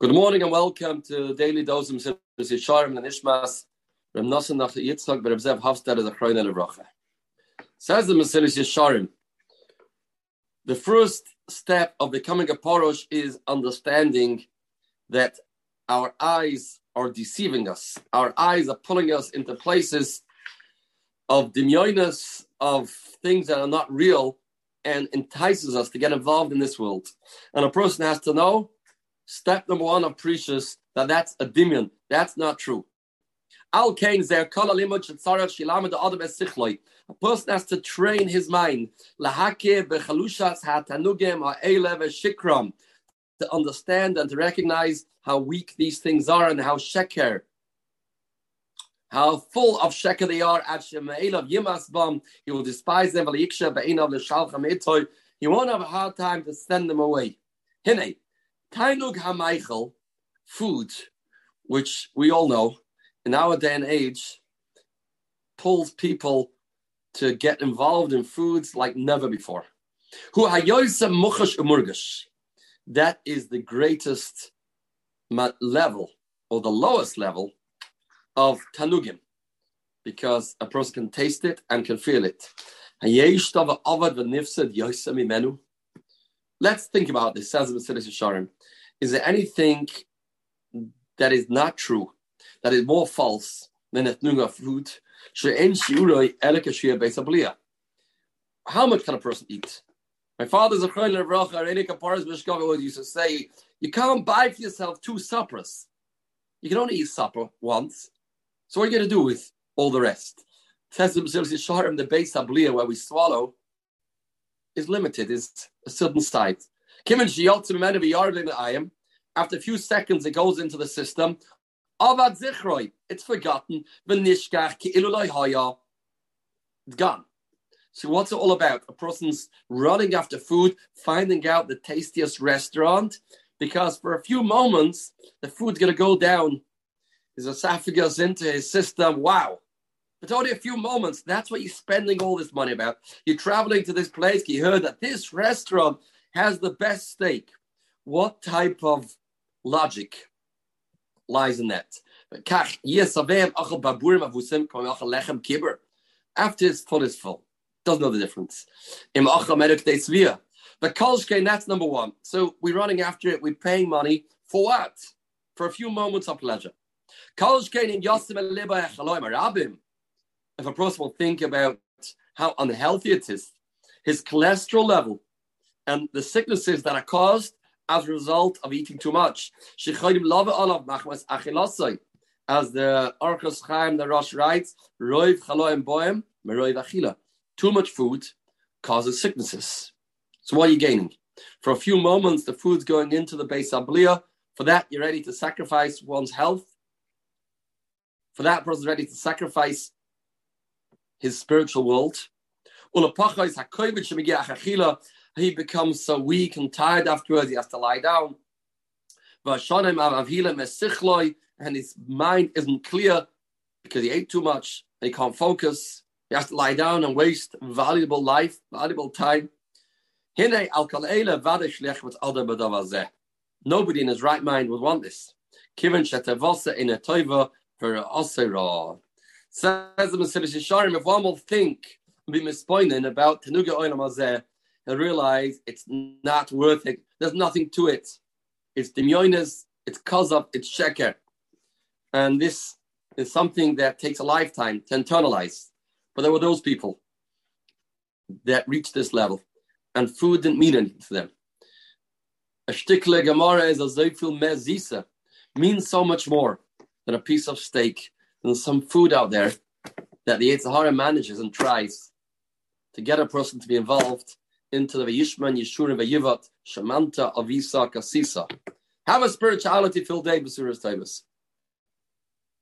Good morning and welcome to Daily Dose of Yisharim and Ishmas. Zev Hafstad. Says the Mesilas Yesharim, the first step of becoming a Porosh is understanding that our eyes are deceiving us. Our eyes are pulling us into places of demionis, of things that are not real, and entices us to get involved in this world. And a person has to know Step number one of precious that that's a dimion. That's not true. Al shetzarach shilamed adam. A person has to train his mind lahake bechalushas hatanugim ha'elev shikram to understand and to recognize how weak these things are and how sheker, how full of sheker they are. At shemaelav yimasbam, he will despise them. He won't have a hard time to send them away. Hine, Tainug HaMeichel, food, which we all know in our day and age, pulls people to get involved in foods like never before. That is the greatest level or the lowest level of tanugim because a person can taste it and can feel it. Let's think about this, says Mesilis Sharim. Is there anything that is not true, that is more false than etnunga food? How much can a person eat? My father's a Mishkava used to say, you can't buy for yourself two suppers. You can only eat supper once. So what are you going to do with all the rest? Says the Sharim, the base where we swallow is limited, is a certain size. After a few seconds, it goes into the system. It's forgotten. It's gone. So what's it all about? A person's running after food, finding out the tastiest restaurant, because for a few moments, the food's going to go down his esophagus into his system. Wow. But only a few moments. That's what you're spending all this money about. You're traveling to this place. You heard that this restaurant has the best steak. What type of logic lies in that? After it's full is full. Doesn't know the difference. But Kolshkein, that's number one. So we're running after it, we're paying money for what? For a few moments of pleasure. Kolshkein in Yosim Rabim if a person will think about how unhealthy it is, his cholesterol level, and the sicknesses that are caused as a result of eating too much. As the Orchos Chaim, the Rosh writes, Too much food causes sicknesses. So what are you gaining? For a few moments, the food's going into the base abliya. For that, you're ready to sacrifice one's health. For that, person's ready to sacrifice his spiritual world. He becomes so weak and tired afterwards, he has to lie down. And his mind isn't clear because he ate too much and he can't focus. He has to lie down and waste valuable life, valuable time. Nobody in his right mind would want this. Shetavosa in a toiva for a Says the Mesilas Yesharim, if one will think and be mispointed about Tanuga Oilam Hazeh, he'll realize it's not worth it. There's nothing to it. It's demyonis, it's kozov, it's sheker. And this is something that takes a lifetime to internalize. But there were those people that reached this level, and food didn't mean anything to them. A shtikle gemara is a zoifil mezisa, means so much more than a piece of steak there's some food out there that the Yetzer Hara manages and tries to get a person to be involved into the Yishman, Yeshurah, Yivat, Shamanta, Avisa, Kasisa. Have a spirituality filled day, Basuras Taibas.